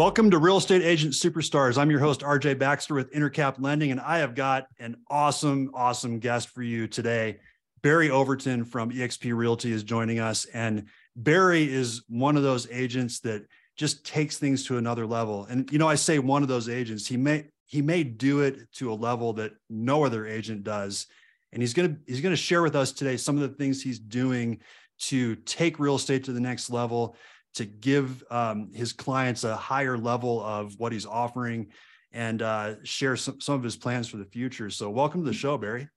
Welcome to Real Estate Agent Superstars. I'm your host, RJ Baxter with Intercap Lending, and I have got an awesome, awesome guest for you today. Barry Overton from eXp Realty is joining us. And Barry is one of those agents that just takes things to another level. And you know, I say one of those agents, he may he may do it to a level that no other agent does. And he's gonna he's gonna share with us today some of the things he's doing to take real estate to the next level to give um, his clients a higher level of what he's offering and uh, share some, some of his plans for the future. So, welcome to the show, Barry.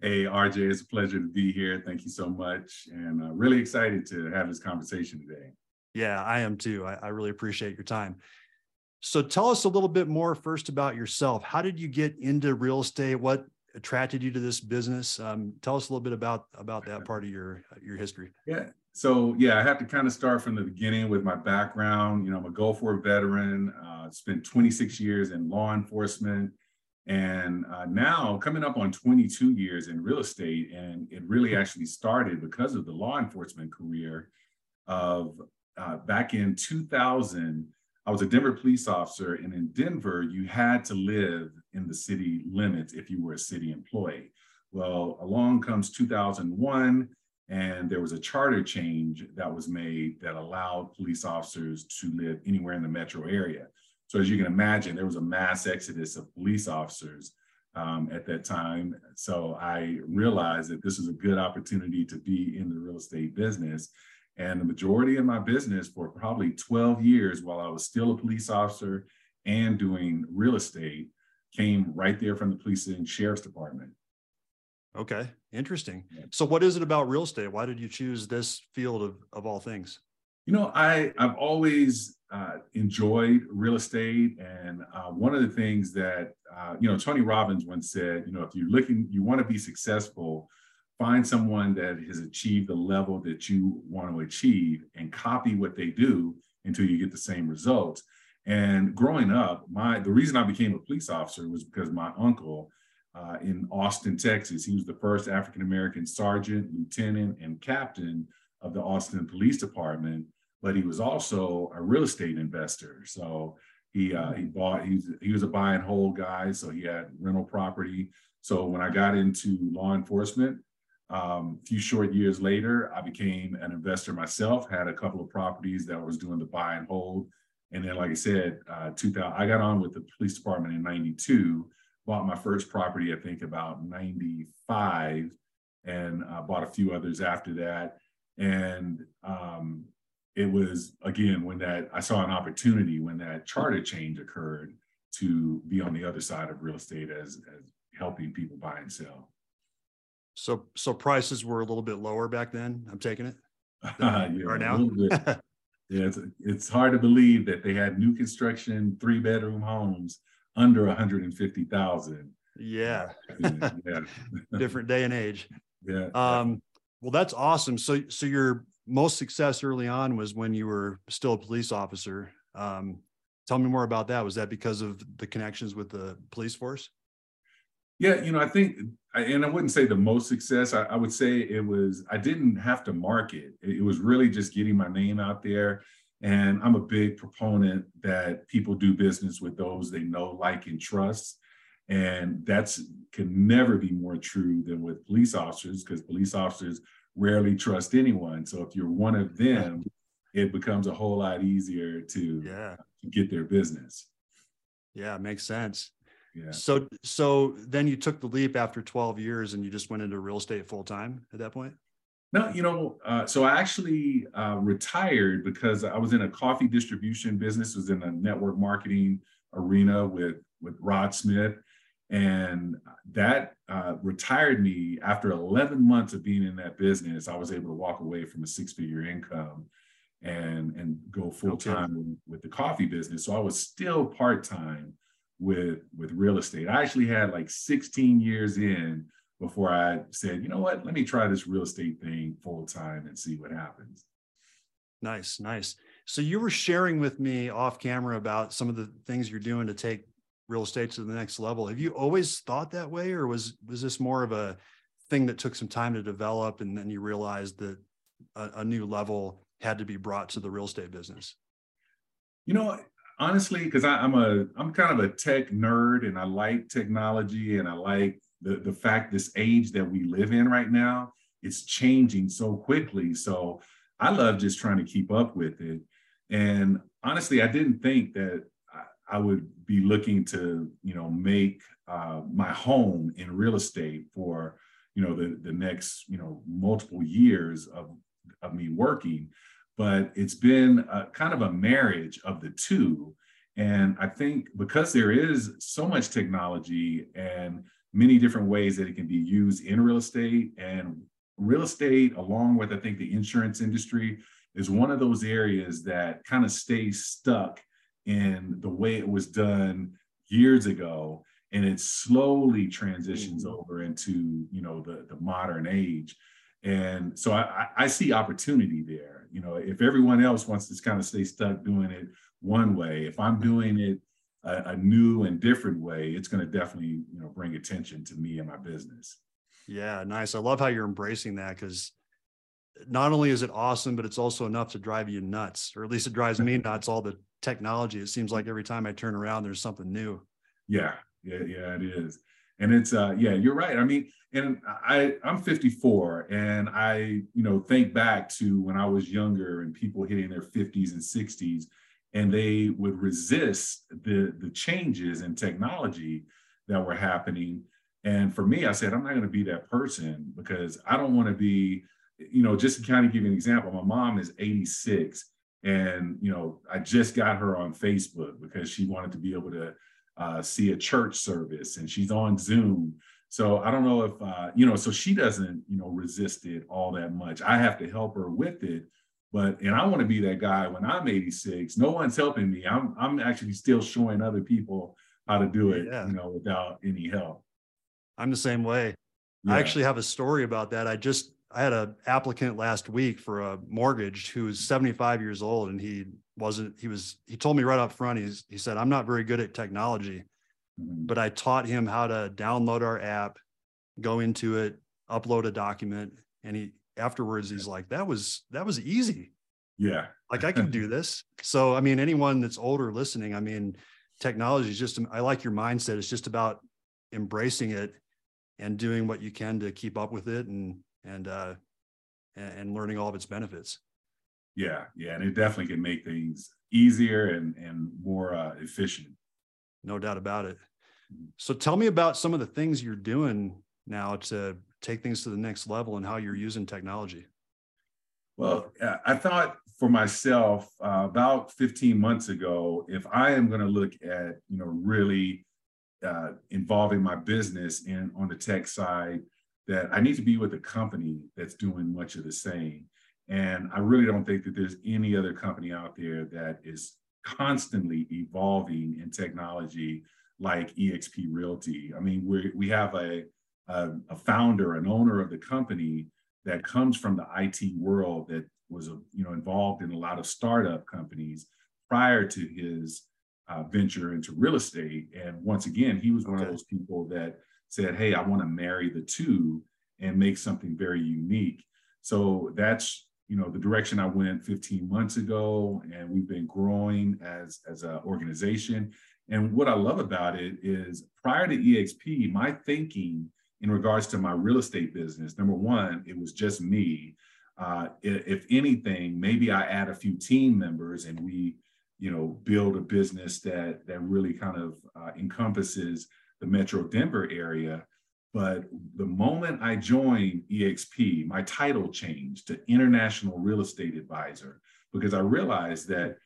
Hey, RJ, it's a pleasure to be here. Thank you so much. And uh, really excited to have this conversation today. Yeah, I am too. I, I really appreciate your time. So, tell us a little bit more first about yourself. How did you get into real estate? What attracted you to this business? Um, tell us a little bit about about that part of your your history. Yeah, so yeah, I have to kind of start from the beginning with my background. You know, I'm a Gulf War veteran. Uh, spent 26 years in law enforcement, and uh, now coming up on 22 years in real estate. And it really actually started because of the law enforcement career. Of uh, back in 2000, I was a Denver police officer, and in Denver, you had to live in the city limits if you were a city employee. Well, along comes 2001 and there was a charter change that was made that allowed police officers to live anywhere in the metro area. So as you can imagine, there was a mass exodus of police officers um, at that time. So I realized that this is a good opportunity to be in the real estate business. And the majority of my business for probably 12 years while I was still a police officer and doing real estate came right there from the police and sheriff's department. Okay, interesting. So, what is it about real estate? Why did you choose this field of, of all things? You know, I I've always uh, enjoyed real estate, and uh, one of the things that uh, you know Tony Robbins once said, you know, if you're looking, you want to be successful, find someone that has achieved the level that you want to achieve, and copy what they do until you get the same results. And growing up, my the reason I became a police officer was because my uncle uh, in Austin, Texas. He was the first African American sergeant, lieutenant, and captain of the Austin Police Department. But he was also a real estate investor. So he uh, he bought. He's he was a buy and hold guy. So he had rental property. So when I got into law enforcement, um, a few short years later, I became an investor myself. Had a couple of properties that I was doing the buy and hold. And then, like I said, uh, 2000, I got on with the police department in '92 bought my first property, I think about 95, and uh, bought a few others after that. And um, it was, again, when that I saw an opportunity when that charter change occurred to be on the other side of real estate as, as helping people buy and sell. So, so prices were a little bit lower back then. I'm taking it. yeah, right now. yeah, it's, it's hard to believe that they had new construction, three bedroom homes under 150,000. Yeah. yeah. Different day and age. Yeah. Um, well, that's awesome. So, so your most success early on was when you were still a police officer. Um, tell me more about that. Was that because of the connections with the police force? Yeah, you know, I think, and I wouldn't say the most success. I, I would say it was. I didn't have to market. It, it was really just getting my name out there and I'm a big proponent that people do business with those they know, like, and trust. And that's can never be more true than with police officers because police officers rarely trust anyone. So if you're one of them, it becomes a whole lot easier to, yeah. to get their business. Yeah, makes sense. Yeah. So so then you took the leap after 12 years and you just went into real estate full time at that point? No, you know, uh, so I actually uh, retired because I was in a coffee distribution business, was in a network marketing arena with with Rod Smith, and that uh, retired me after 11 months of being in that business. I was able to walk away from a six figure income and and go full time okay. with the coffee business. So I was still part time with with real estate. I actually had like 16 years in before I said, you know what, let me try this real estate thing full time and see what happens. Nice, nice. So you were sharing with me off camera about some of the things you're doing to take real estate to the next level. Have you always thought that way, or was was this more of a thing that took some time to develop, and then you realized that a, a new level had to be brought to the real estate business? You know, honestly, because I'm a I'm kind of a tech nerd and I like technology and I like the the fact this age that we live in right now, it's changing so quickly. So I love just trying to keep up with it. And honestly, I didn't think that I would be looking to, you know, make uh, my home in real estate for, you know, the the next, you know, multiple years of of me working. But it's been a, kind of a marriage of the two. And I think because there is so much technology and many different ways that it can be used in real estate. And real estate, along with I think the insurance industry, is one of those areas that kind of stays stuck in the way it was done years ago. And it slowly transitions mm-hmm. over into you know the, the modern age. And so I, I see opportunity there. You know if everyone else wants to kind of stay stuck doing it one way if i'm doing it a, a new and different way it's going to definitely you know bring attention to me and my business yeah nice i love how you're embracing that because not only is it awesome but it's also enough to drive you nuts or at least it drives me nuts all the technology. It seems like every time I turn around, there's something new. Yeah, yeah, yeah, it is. And it's uh yeah, you're right. I mean, and I I'm 54 and I, you know, think back to when I was younger and people hitting their 50s and 60s and they would resist the the changes in technology that were happening. And for me, I said, I'm not going to be that person because I don't want to be, you know, just to kind of give you an example, my mom is 86 and, you know, I just got her on Facebook because she wanted to be able to uh, see a church service and she's on Zoom. So I don't know if, uh, you know, so she doesn't, you know, resist it all that much. I have to help her with it. But, and I want to be that guy when I'm 86. No one's helping me. I'm, I'm actually still showing other people how to do it, yeah. you know, without any help. I'm the same way. Yeah. I actually have a story about that. I just I had an applicant last week for a mortgage who was 75 years old and he wasn't, he was, he told me right up front, he's, he said, I'm not very good at technology, mm-hmm. but I taught him how to download our app, go into it, upload a document. And he, afterwards, he's like, that was, that was easy. Yeah. like I can do this. So, I mean, anyone that's older listening, I mean, technology is just, I like your mindset. It's just about embracing it and doing what you can to keep up with it and and uh, and learning all of its benefits. Yeah, yeah, and it definitely can make things easier and and more uh, efficient. No doubt about it. Mm-hmm. So tell me about some of the things you're doing now to take things to the next level and how you're using technology. Well, I thought for myself uh, about 15 months ago, if I am going to look at, you know, really uh, involving my business in on the tech side, that I need to be with a company that's doing much of the same. And I really don't think that there's any other company out there that is constantly evolving in technology like eXp Realty. I mean, we we have a, a, a founder, an owner of the company that comes from the IT world that was a, you know involved in a lot of startup companies prior to his uh, venture into real estate. And once again, he was one okay. of those people that said, Hey, I want to marry the two and make something very unique. So that's you know the direction I went 15 months ago, and we've been growing as as an organization. And what I love about it is prior to EXP, my thinking in regards to my real estate business, number one, it was just me. Uh, if anything, maybe I add a few team members and we, you know, build a business that that really kind of uh, encompasses the Metro Denver area. But the moment I joined EXP, my title changed to International Real Estate Advisor because I realized that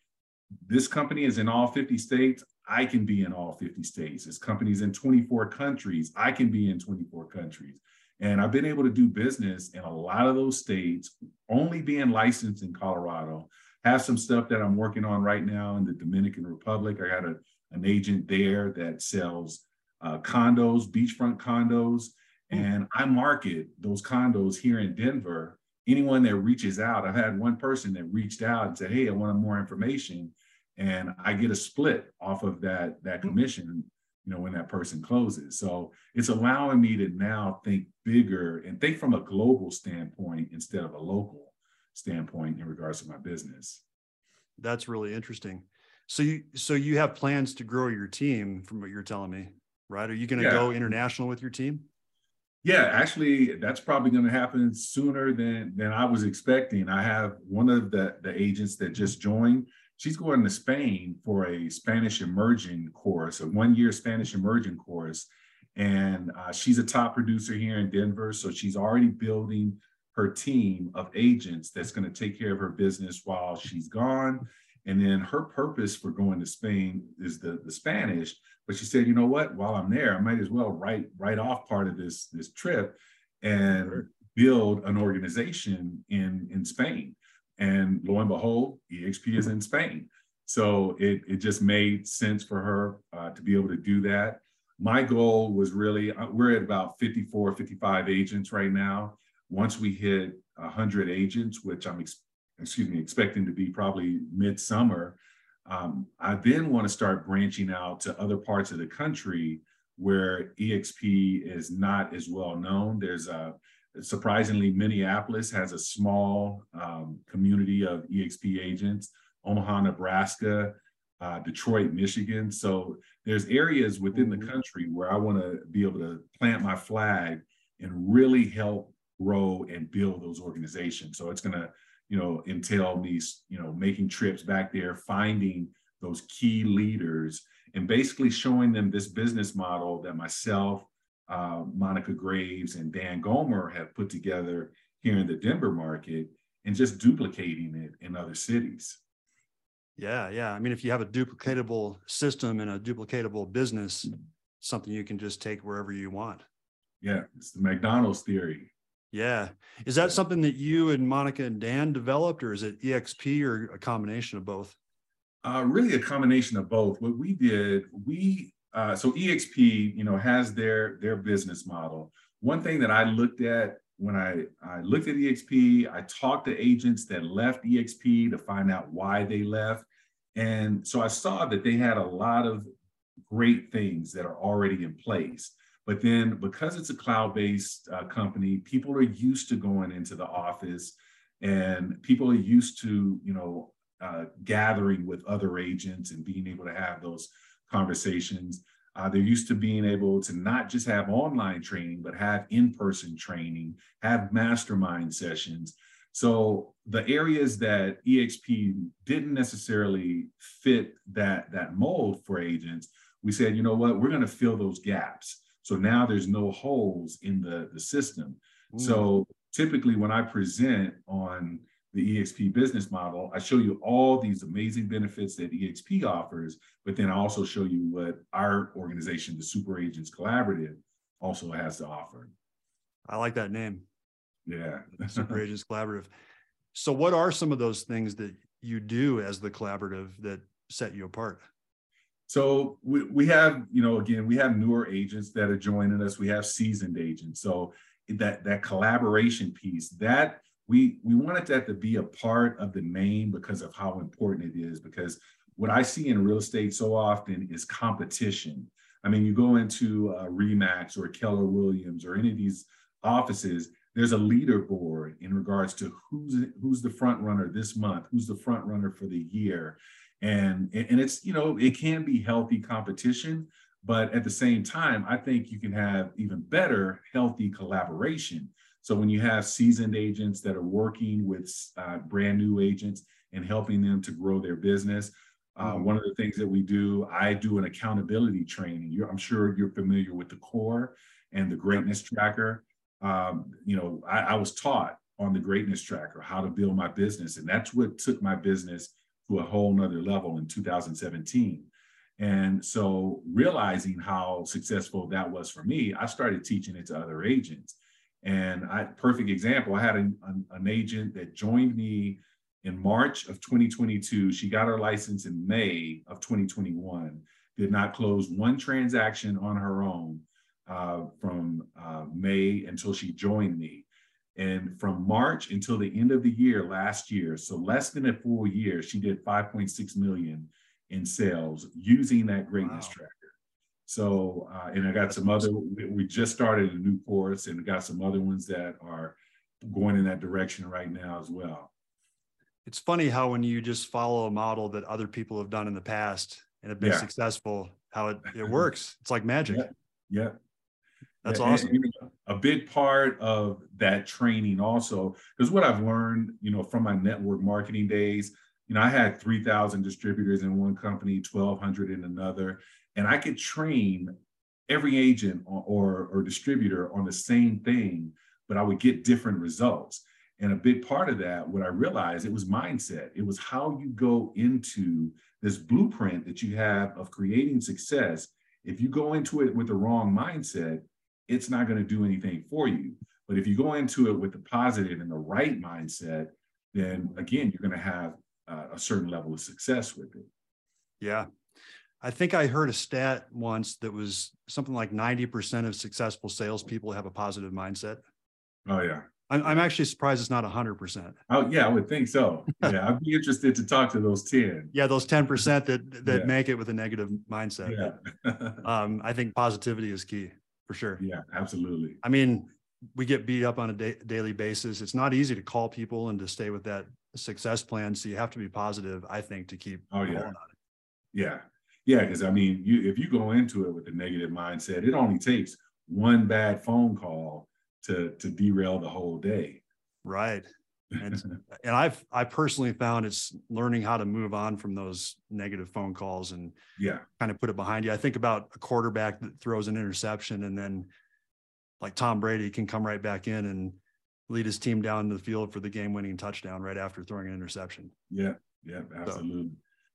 this company is in all 50 states. I can be in all 50 states. This companies in 24 countries. I can be in 24 countries. And I've been able to do business in a lot of those states, only being licensed in Colorado. Have some stuff that I'm working on right now in the Dominican Republic. I got a, an agent there that sells uh, condos, beachfront condos, hmm. and I market those condos here in Denver. Anyone that reaches out, I've had one person that reached out and said, "Hey, I want more information," and I get a split off of that that hmm. commission. You know, when that person closes, so it's allowing me to now think bigger and think from a global standpoint instead of a local standpoint in regards to my business. That's really interesting. So you so you have plans to grow your team from what you're telling me, right? Are you going to yeah. go international with your team? Yeah, actually, that's probably going to happen sooner than than I was expecting. I have one of the the agents that just joined. She's going to Spain for a Spanish immersion course, a one year Spanish immersion course, and uh, she's a top producer here in Denver. So she's already building her team of agents that's going to take care of her business while she's gone. And then her purpose for going to Spain is the, the Spanish. But she said, you know what? While I'm there, I might as well write write off part of this this trip and build an organization in in Spain. And lo and behold, EXP is in Spain. So it, it just made sense for her uh, to be able to do that. My goal was really, uh, we're at about 54, 55 agents right now. Once we hit 100 agents, which I'm excuse me, expecting to be probably midsummer. Um, I then want to start branching out to other parts of the country where EXP is not as well known. There's a surprisingly Minneapolis has a small um, community of EXP agents. Omaha, Nebraska, uh, Detroit, Michigan. So there's areas within the mm-hmm. country where I want to be able to plant my flag and really help grow and build those organizations. So it's going to you know, entail me, you know, making trips back there, finding those key leaders and basically showing them this business model that myself, uh, Monica Graves, and Dan Gomer have put together here in the Denver market and just duplicating it in other cities. Yeah, yeah. I mean, if you have a duplicatable system and a duplicatable business, something you can just take wherever you want. Yeah, it's the McDonald's theory. Yeah. Is that something that you and Monica and Dan developed, or is it EXP or a combination of both? Uh, really, a combination of both. What we did, we uh, so EXP, you know, has their their business model. One thing that I looked at when I, I looked at EXP, I talked to agents that left EXP to find out why they left. And so I saw that they had a lot of great things that are already in place. But then because it's a cloud-based uh, company, people are used to going into the office and people are used to, you know, uh, gathering with other agents and being able to have those conversations. Uh, they're used to being able to not just have online training, but have in-person training, have mastermind sessions. So the areas that EXP didn't necessarily fit that, that mold for agents, we said, you know what, we're going to fill those gaps. So now there's no holes in the, the system. Mm. So typically when I present on the EXP business model, I show you all these amazing benefits that EXP offers, but then I also show you what our organization, the Super Agents Collaborative, also has to offer. I like that name. Yeah. Super Agents Collaborative. So what are some of those things that you do as the collaborative that set you apart? So we, we have, you know, again, we have newer agents that are joining us. We have seasoned agents. So that that collaboration piece, that we we wanted that to be a part of the name because of how important it is. Because what I see in real estate so often is competition. I mean, you go into uh, Remax or Keller Williams or any of these offices, there's a leaderboard in regards to who's who's the front runner this month, who's the front runner for the year and and it's you know it can be healthy competition but at the same time i think you can have even better healthy collaboration so when you have seasoned agents that are working with uh, brand new agents and helping them to grow their business uh, mm-hmm. one of the things that we do i do an accountability training you're, i'm sure you're familiar with the core and the greatness tracker um, you know I, I was taught on the greatness tracker how to build my business and that's what took my business to a whole nother level in 2017. And so realizing how successful that was for me, I started teaching it to other agents. And I perfect example, I had an, an, an agent that joined me in March of 2022. She got her license in May of 2021, did not close one transaction on her own uh, from uh, May until she joined me. And from March until the end of the year last year, so less than a full year, she did 5.6 million in sales using that greatness wow. tracker. So, uh, and I got some other, we just started a new course and got some other ones that are going in that direction right now as well. it's funny how when you just follow a model that other people have done in the past and have been yeah. successful, how it, it works. It's like magic. Yeah. yeah. That's yeah, awesome. And, a big part of that training also, because what I've learned, you know, from my network marketing days, you know, I had 3,000 distributors in one company, 1,200 in another, and I could train every agent or, or, or distributor on the same thing, but I would get different results. And a big part of that, what I realized, it was mindset. It was how you go into this blueprint that you have of creating success. If you go into it with the wrong mindset, it's not going to do anything for you. But if you go into it with the positive and the right mindset, then again, you're going to have uh, a certain level of success with it. Yeah. I think I heard a stat once that was something like 90% of successful salespeople have a positive mindset. Oh, yeah. I'm, I'm actually surprised it's not 100%. Oh, yeah, I would think so. Yeah, I'd be interested to talk to those 10. Yeah, those 10% that that yeah. make it with a negative mindset. Yeah. um, I think positivity is key for sure. Yeah, absolutely. I mean, we get beat up on a da- daily basis. It's not easy to call people and to stay with that success plan. So you have to be positive, I think, to keep oh, yeah. Yeah. Yeah. Because I mean, you if you go into it with a negative mindset, it only takes one bad phone call to to derail the whole day. Right. And, and I've I personally found it's learning how to move on from those negative phone calls and yeah, kind of put it behind you. I think about a quarterback that throws an interception and then like Tom Brady can come right back in and lead his team down the field for the game-winning touchdown right after throwing an interception. Yeah, yeah, absolutely. So,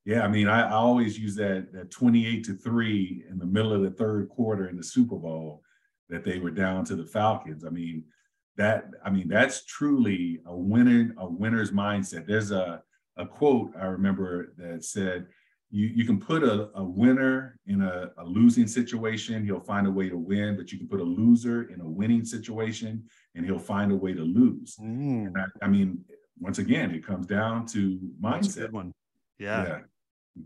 yeah, I mean, I, I, always use that that 28 to 3 in the middle of the third quarter in the Super Bowl that they were down to the Falcons. I mean, that I mean, that's truly a winner, a winner's mindset. There's a a quote I remember that said, you, you can put a, a winner in a, a losing situation, he'll find a way to win, but you can put a loser in a winning situation and he'll find a way to lose. Mm. I, I, mean, once again, it comes down to mindset. That's a good one. Yeah. yeah.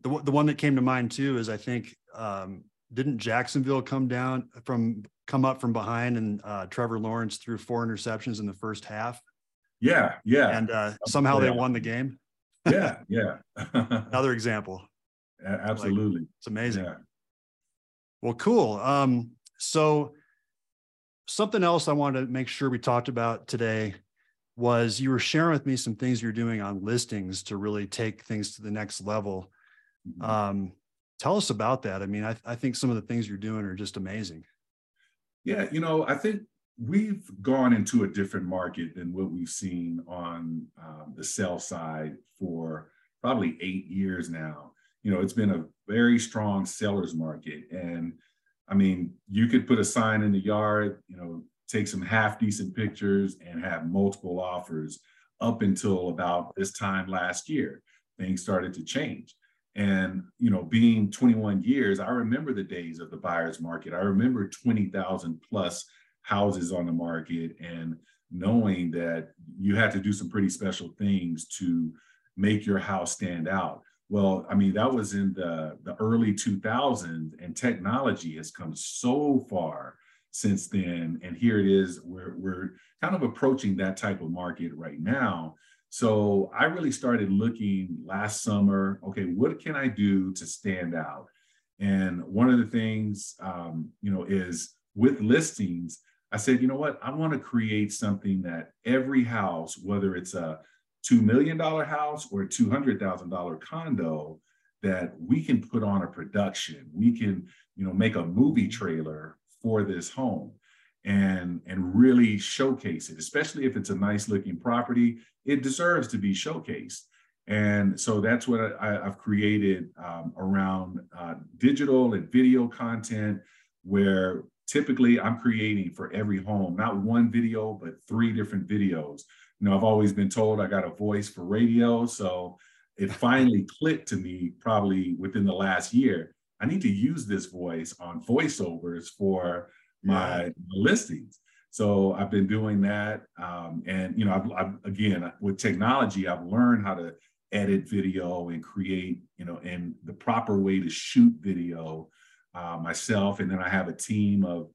The, the one that came to mind too is I think um, didn't Jacksonville come down from come up from behind and uh, Trevor Lawrence threw four interceptions in the first half. Yeah, yeah. And uh, somehow yeah. they won the game. yeah, yeah. Another example. Absolutely. Like, it's amazing. Yeah. Well, cool. Um, so something else I wanted to make sure we talked about today was you were sharing with me some things you're doing on listings to really take things to the next level. Mm-hmm. Um, tell us about that. I mean, I, I think some of the things you're doing are just amazing. Yeah, you know, I think we've gone into a different market than what we've seen on um, the sell side for probably eight years now you know, it's been a very strong seller's market. And I mean, you could put a sign in the yard, you know, take some half decent pictures and have multiple offers up until about this time last year. Things started to change. And, you know, being 21 years, I remember the days of the buyer's market. I remember 20,000 plus houses on the market and knowing that you had to do some pretty special things to make your house stand out. Well, I mean, that was in the, the early 2000s, and technology has come so far since then. And here it is, we're, we're kind of approaching that type of market right now. So I really started looking last summer okay, what can I do to stand out? And one of the things, um, you know, is with listings, I said, you know what? I want to create something that every house, whether it's a $2 million house or a $200,000 condo that we can put on a production. We can, you know, make a movie trailer for this home and and really showcase it, especially if it's a nice looking property. It deserves to be showcased. And so that's what I, have created um, around uh, digital and video content, where typically I'm creating for every home, not one video, but three different videos you know, I've always been told I got a voice for radio. So it finally clicked to me probably within the last year. I need to use this voice on voiceovers for my listings. So I've been doing that. Um, and, you know, I've, I've, again, with technology, I've learned how to edit video and create, you know, and the proper way to shoot video uh, myself. And then I have a team of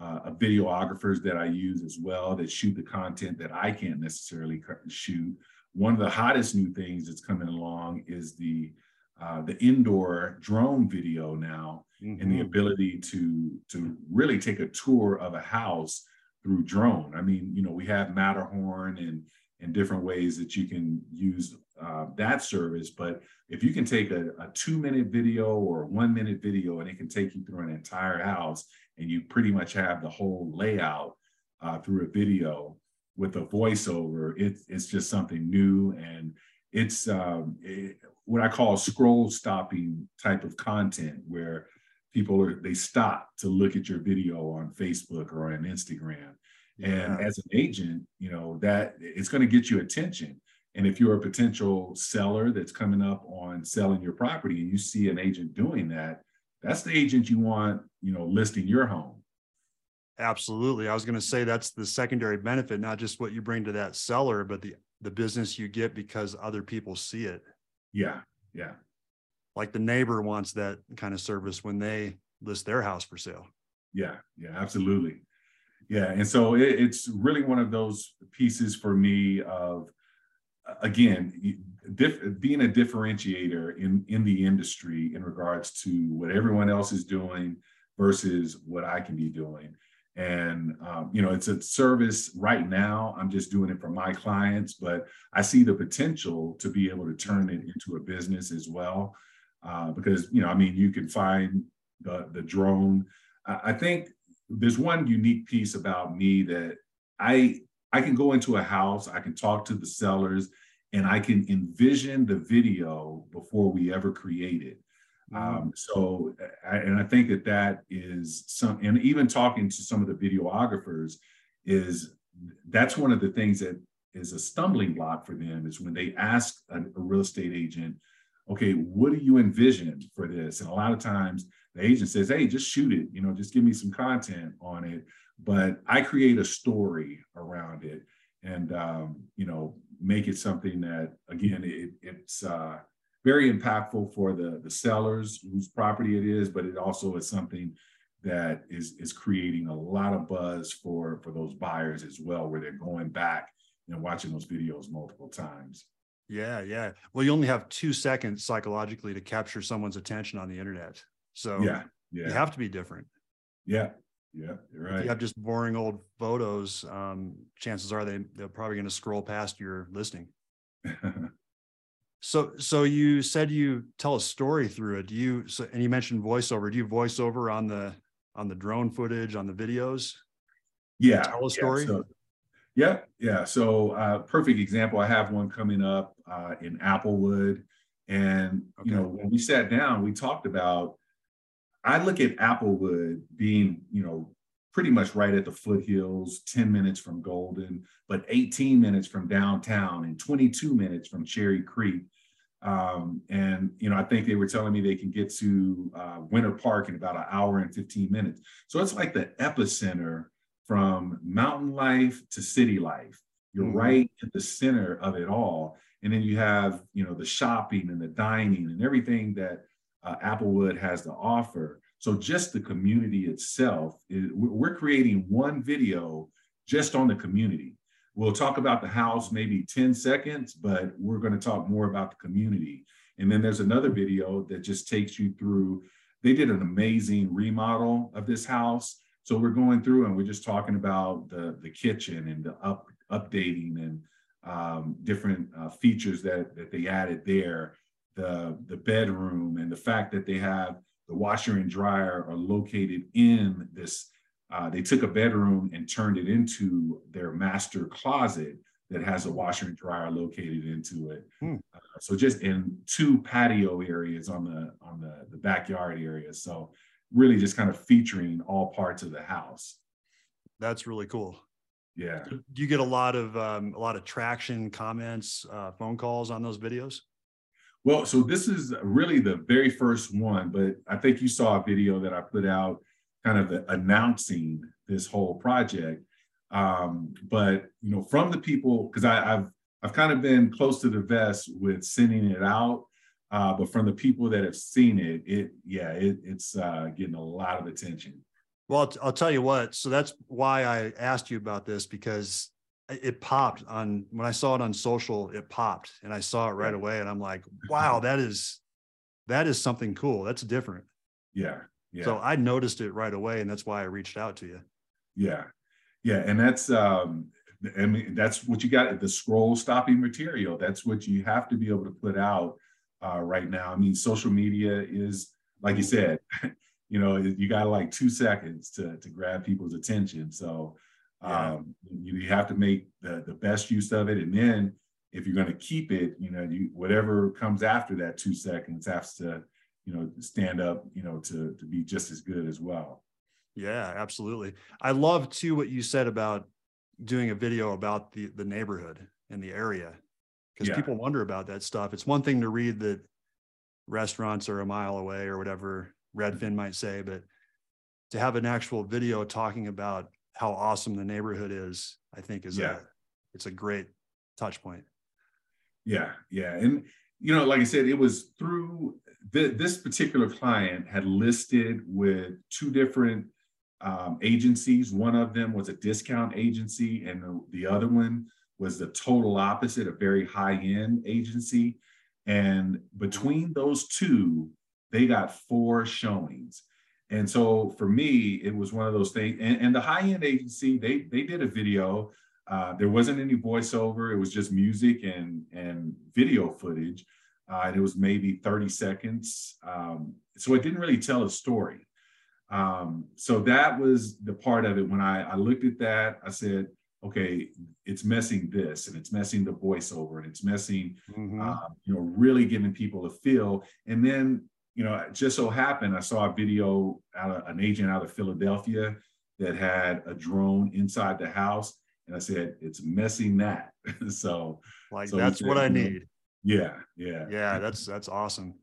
uh, videographers that I use as well that shoot the content that I can't necessarily shoot. One of the hottest new things that's coming along is the uh, the indoor drone video now, mm-hmm. and the mm-hmm. ability to to really take a tour of a house through drone. I mean, you know, we have Matterport and and different ways that you can use uh, that service. But if you can take a, a two minute video or a one minute video and it can take you through an entire house and you pretty much have the whole layout uh, through a video with a voiceover, it, it's just something new and it's um, it, what I call scroll stopping type of content where people are they stop to look at your video on Facebook or on Instagram. Yeah. And as an agent, you know that it's going to get you attention. And if you're a potential seller that's coming up on selling your property and you see an agent doing that, that's the agent you want, you know, listing your home. Absolutely. I was going to say that's the secondary benefit, not just what you bring to that seller, but the the business you get because other people see it. Yeah. Yeah. Like the neighbor wants that kind of service when they list their house for sale. Yeah. Yeah. Absolutely. Yeah. And so it, it's really one of those pieces for me of, again, being a differentiator in, in the industry in regards to what everyone else is doing versus what I can be doing. And, um, you know, it's a service right now. I'm just doing it for my clients, but I see the potential to be able to turn it into a business as well. Uh, because, you know, I mean, you can find the, the drone. I think there's one unique piece about me that I, I can go into a house, I can talk to the sellers, and I can envision the video before we ever create it. Mm-hmm. Um, so, I, and I think that that is some, and even talking to some of the videographers is that's one of the things that is a stumbling block for them is when they ask a, a real estate agent, okay, what do you envision for this? And a lot of times the agent says, hey, just shoot it, you know, just give me some content on it. But I create a story around it and, um, you know, make it something that, again, it, it's, uh, very impactful for the, the sellers whose property it is, but it also is something that is, is creating a lot of buzz for, for those buyers as well, where they're going back and watching those videos multiple times. Yeah, yeah. Well, you only have two seconds psychologically to capture someone's attention on the internet. So yeah, yeah. you have to be different. Yeah, yeah, you're right. If you have just boring old photos, um, chances are they they're probably going to scroll past your listing. So, so you said you tell a story through it. Do you? So, and you mentioned voiceover. Do you voiceover on the on the drone footage on the videos? Yeah, tell a story. Yeah, so, yeah, yeah. So, uh, perfect example. I have one coming up uh, in Applewood, and okay. you know, when we sat down, we talked about. I look at Applewood being, you know, pretty much right at the foothills, 10 minutes from Golden, but 18 minutes from downtown and 22 minutes from Cherry Creek. Um, and, you know, I think they were telling me they can get to uh, Winter Park in about an hour and 15 minutes. So it's like the epicenter from mountain life to city life. You're mm-hmm. right at the center of it all. And then you have, you know, the shopping and the dining and everything that uh, Applewood has to offer. So just the community itself, is, we're creating one video just on the community. We'll talk about the house maybe 10 seconds, but we're going to talk more about the community. And then there's another video that just takes you through. They did an amazing remodel of this house. So we're going through and we're just talking about the, the kitchen and the up, updating and um, different uh, features that, that they added there, the, the bedroom and the fact that they have the washer and dryer are located in this. Uh, they took a bedroom and turned it into their master closet that has a washer and dryer located into it. Hmm. Uh, so just in two patio areas on the on the, the backyard area. So really just kind of featuring all parts of the house. That's really cool. Yeah. Do you get a lot of um, a lot of traction, comments, uh, phone calls on those videos? Well, so this is really the very first one, but I think you saw a video that I put out kind of announcing this whole project. Um, but you know, from the people, because I've I've kind of been close to the vest with sending it out. Uh, but from the people that have seen it, it yeah, it, it's uh, getting a lot of attention. Well, I'll, tell you what. So that's why I asked you about this because it popped on when I saw it on social. It popped, and I saw it right away, and I'm like, "Wow, that is that is something cool. That's different." Yeah, yeah. So I noticed it right away, and that's why I reached out to you. Yeah, yeah, and that's um, I mean that's what you got the scroll stopping material. That's what you have to be able to put out uh, right now. I mean, social media is like you said, you know, you got like two seconds to to grab people's attention. So yeah. um, you, you have to make the the best use of it, and then if you're going to keep it, you know, you whatever comes after that two seconds has to, you know, stand up, you know, to to be just as good as well. Yeah, absolutely. I love too what you said about doing a video about the the neighborhood and the area because yeah. people wonder about that stuff. It's one thing to read that restaurants are a mile away or whatever Redfin might say, but to have an actual video talking about how awesome the neighborhood is, I think is yeah. a it's a great touch point. Yeah, yeah, and you know, like I said, it was through the, this particular client had listed with two different um, agencies. One of them was a discount agency, and the, the other one was the total opposite, a very high end agency. And between those two, they got four showings. And so for me, it was one of those things. And, and the high end agency, they they did a video. Uh, there wasn't any voiceover. It was just music and and video footage. Uh, and it was maybe 30 seconds. Um, so it didn't really tell a story. Um, so that was the part of it. When I, I looked at that, I said, okay, it's messing this and it's messing the voiceover and it's messing, mm-hmm. uh, you know, really giving people a feel. And then, you know, it just so happened I saw a video out of an agent out of Philadelphia that had a drone inside the house. And I said, it's messing that. so, like, so that's what I need. Yeah. Yeah. Yeah. That's, that's awesome.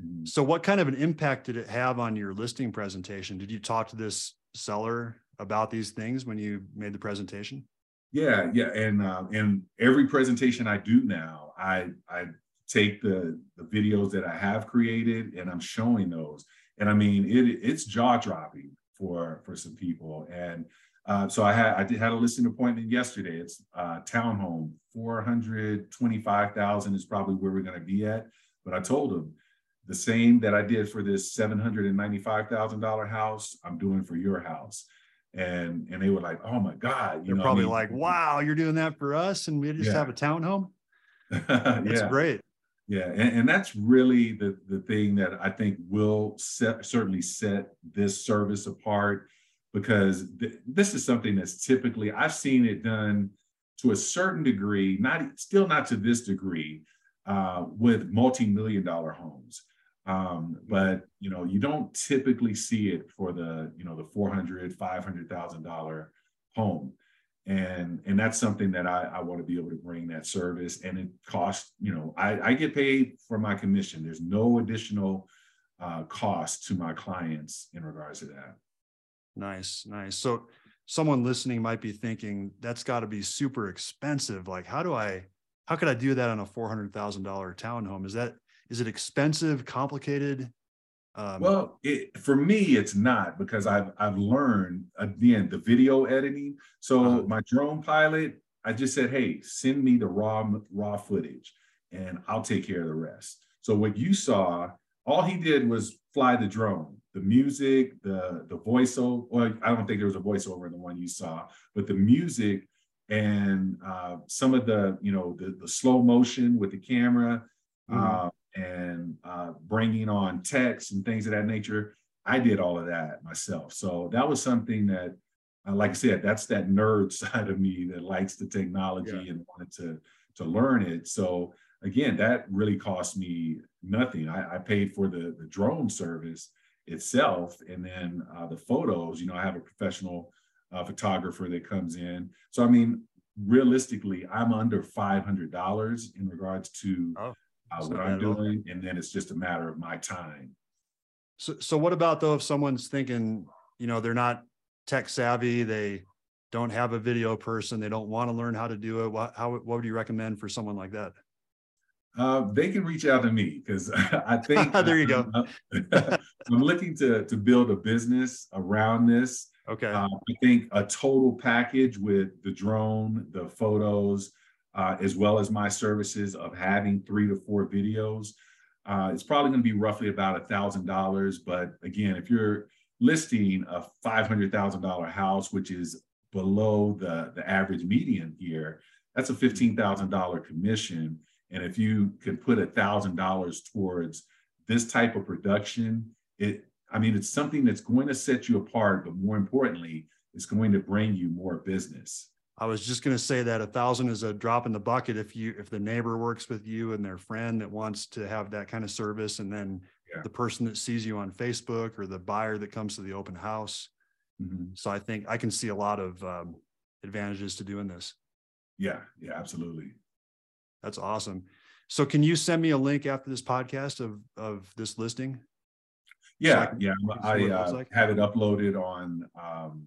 Mm-hmm. So, what kind of an impact did it have on your listing presentation? Did you talk to this seller about these things when you made the presentation? Yeah, yeah, and uh, and every presentation I do now, I I take the the videos that I have created and I'm showing those, and I mean it it's jaw dropping for for some people, and uh, so I had I did had a listing appointment yesterday. It's uh, townhome, four hundred twenty five thousand is probably where we're going to be at, but I told them the same that I did for this seven hundred and ninety five thousand dollar house, I'm doing for your house and and they were like, "Oh my God!" You are probably I mean? like, "Wow, you're doing that for us, and we just yeah. have a townhome." That's yeah. great. Yeah, and, and, that's really the the thing that I think will set, certainly set this service apart because th- this is something that's typically I've seen it done to a certain degree, not still not to this degree, uh, with multi million dollar homes. Um, but you know, you don't typically see it for the you know the four hundred, five hundred thousand dollar home, and and that's something that I, I want to be able to bring that service. And it costs you know I, I get paid for my commission. There's no additional uh, cost to my clients in regards to that. Nice, nice. So someone listening might be thinking that's got to be super expensive. Like, how do I? How could I do that on a four hundred thousand dollar townhome? Is that is it expensive, complicated? Um, well, it, for me, it's not because I've I've learned again the video editing. So uh, my drone pilot, I just said, hey, send me the raw raw footage, and I'll take care of the rest. So what you saw, all he did was fly the drone. The music, the the voiceover. Well, I don't think there was a voiceover in the one you saw, but the music and uh, some of the you know the, the slow motion with the camera. Mm-hmm. Uh, and uh, bringing on text and things of that nature. I did all of that myself. So that was something that, uh, like I said, that's that nerd side of me that likes the technology yeah. and wanted to to learn it. So again, that really cost me nothing. I, I paid for the the drone service itself, and then uh, the photos. You know, I have a professional uh, photographer that comes in. So I mean, realistically, I'm under five hundred dollars in regards to. Oh uh, what I'm doing, and then it's just a matter of my time. So, so what about though if someone's thinking, you know, they're not tech savvy, they don't have a video person, they don't want to learn how to do it. What, how, what would you recommend for someone like that? Uh, they can reach out to me because I think there you go. I'm, looking to to build a business around this. Okay. Uh, I think a total package with the drone, the photos, uh, as well as my services of having three to four videos, uh, it's probably going to be roughly about a thousand dollars. But again, if you're listing a five hundred thousand dollar house, which is below the the average median here, that's a fifteen thousand dollar commission. And if you could put a thousand dollars towards this type of production, it I mean, it's something that's going to set you apart, but more importantly, it's going to bring you more business. I was just going to say that a thousand is a drop in the bucket if you if the neighbor works with you and their friend that wants to have that kind of service, and then yeah. the person that sees you on Facebook or the buyer that comes to the open house. Mm-hmm. So I think I can see a lot of um, advantages to doing this. Yeah, yeah, absolutely. That's awesome. So can you send me a link after this podcast of of this listing? Yeah, so yeah. I uh, like? have it uploaded on um,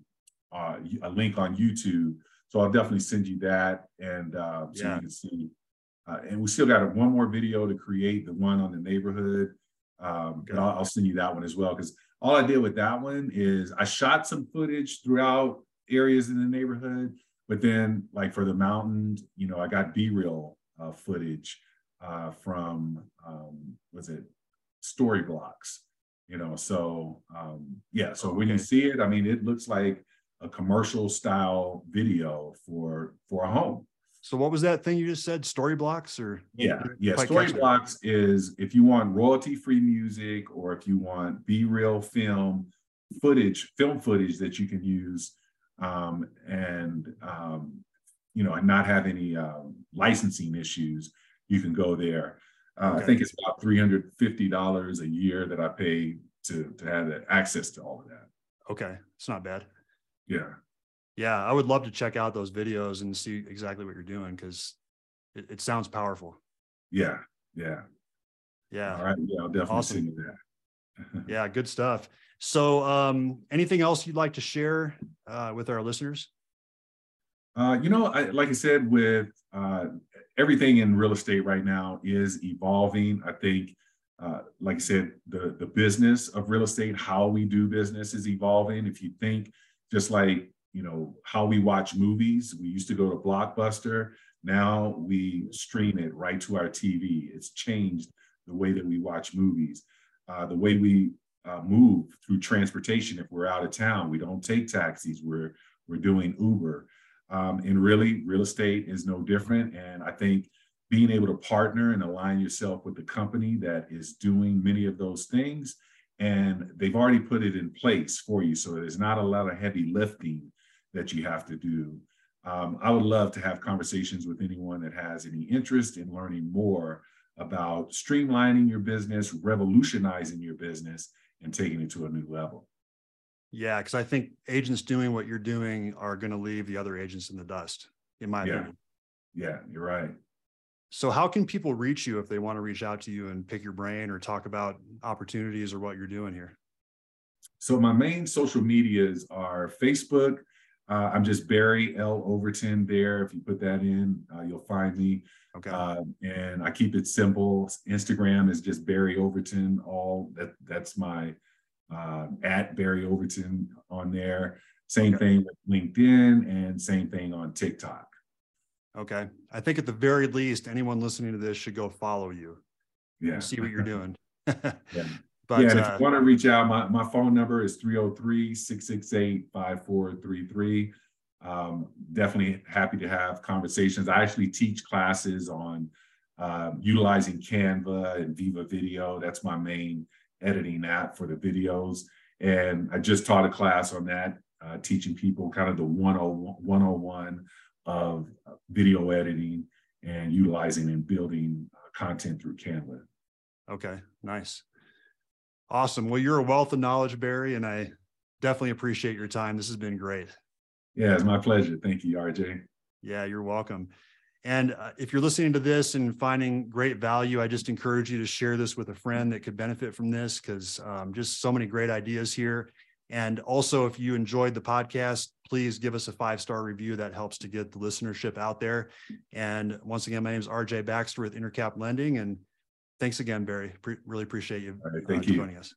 uh, a link on YouTube. So I'll definitely send you that, and uh, so yeah. you can see. Uh, and we still got one more video to create, the one on the neighborhood. Um, but I'll, I'll, send you that one as well because all I did with that one is I shot some footage throughout areas in the neighborhood, but then like for the mountains, you know, I got B-roll uh, footage uh, from um, was it Storyblocks you know so um yeah so okay. when you see it i mean it looks like a commercial style video for for a home so what was that thing you just said Storyblocks or yeah yeah Storyblocks is if you want royalty free music or if you want b-roll film footage film footage that you can use um and um you know and not have any um, licensing issues you can go there uh, okay. I think it's about three hundred fifty dollars a year that I pay to to have that access to all of that. Okay, it's not bad. Yeah, yeah, I would love to check out those videos and see exactly what you're doing because it, it, sounds powerful. Yeah, yeah, yeah. All right, yeah, I'll definitely awesome. send you that. yeah, good stuff. So, um, anything else you'd like to share uh, with our listeners? Uh, you know, I, like I said, with uh, everything in real estate right now is evolving. I think, uh, like I said, the, the business of real estate, how we do business is evolving. If you think just like, you know, how we watch movies, we used to go to Blockbuster. Now we stream it right to our TV. It's changed the way that we watch movies, uh, the way we uh, move through transportation. If we're out of town, we don't take taxis. We're we're doing Uber. Um, and really, real estate is no different. And I think being able to partner and align yourself with a company that is doing many of those things, and they've already put it in place for you. So there's not a lot of heavy lifting that you have to do. Um, I would love to have conversations with anyone that has any interest in learning more about streamlining your business, revolutionizing your business, and taking it to a new level. Yeah, because I think agents doing what you're doing are going to leave the other agents in the dust, in my yeah. opinion. Yeah, you're right. So, how can people reach you if they want to reach out to you and pick your brain or talk about opportunities or what you're doing here? So, my main social medias are Facebook. Uh, I'm just Barry L. Overton there. If you put that in, uh, you'll find me. Okay. Uh, and I keep it simple. Instagram is just Barry Overton. All that that's my uh, at Barry Overton on there. Same okay. thing with LinkedIn and same thing on TikTok. Okay. I think at the very least, anyone listening to this should go follow you. Yeah. see what you're doing. yeah. But, yeah, and if uh, you want to reach out, my, my phone number is 303 668 5433. Um, definitely happy to have conversations. I actually teach classes on um, utilizing Canva and Viva Video. That's my main editing app for the videos. And I just taught a class on that, uh, teaching people kind of the 101 of video editing and utilizing and building uh, content through Canva. Okay, nice. Awesome. Well, you're a wealth of knowledge, Barry, and I definitely appreciate your time. This has been great. Yeah, it's my pleasure. Thank you, RJ. Yeah, you're welcome. And uh, if you're listening to this and finding great value, I just encourage you to share this with a friend that could benefit from this because um, just so many great ideas here. And also, if you enjoyed the podcast, please give us a five star review. That helps to get the listenership out there. And once again, my name is RJ Baxter with Intercap Lending. And thanks again, Barry. Pre- really appreciate you right, thank uh, you. joining us.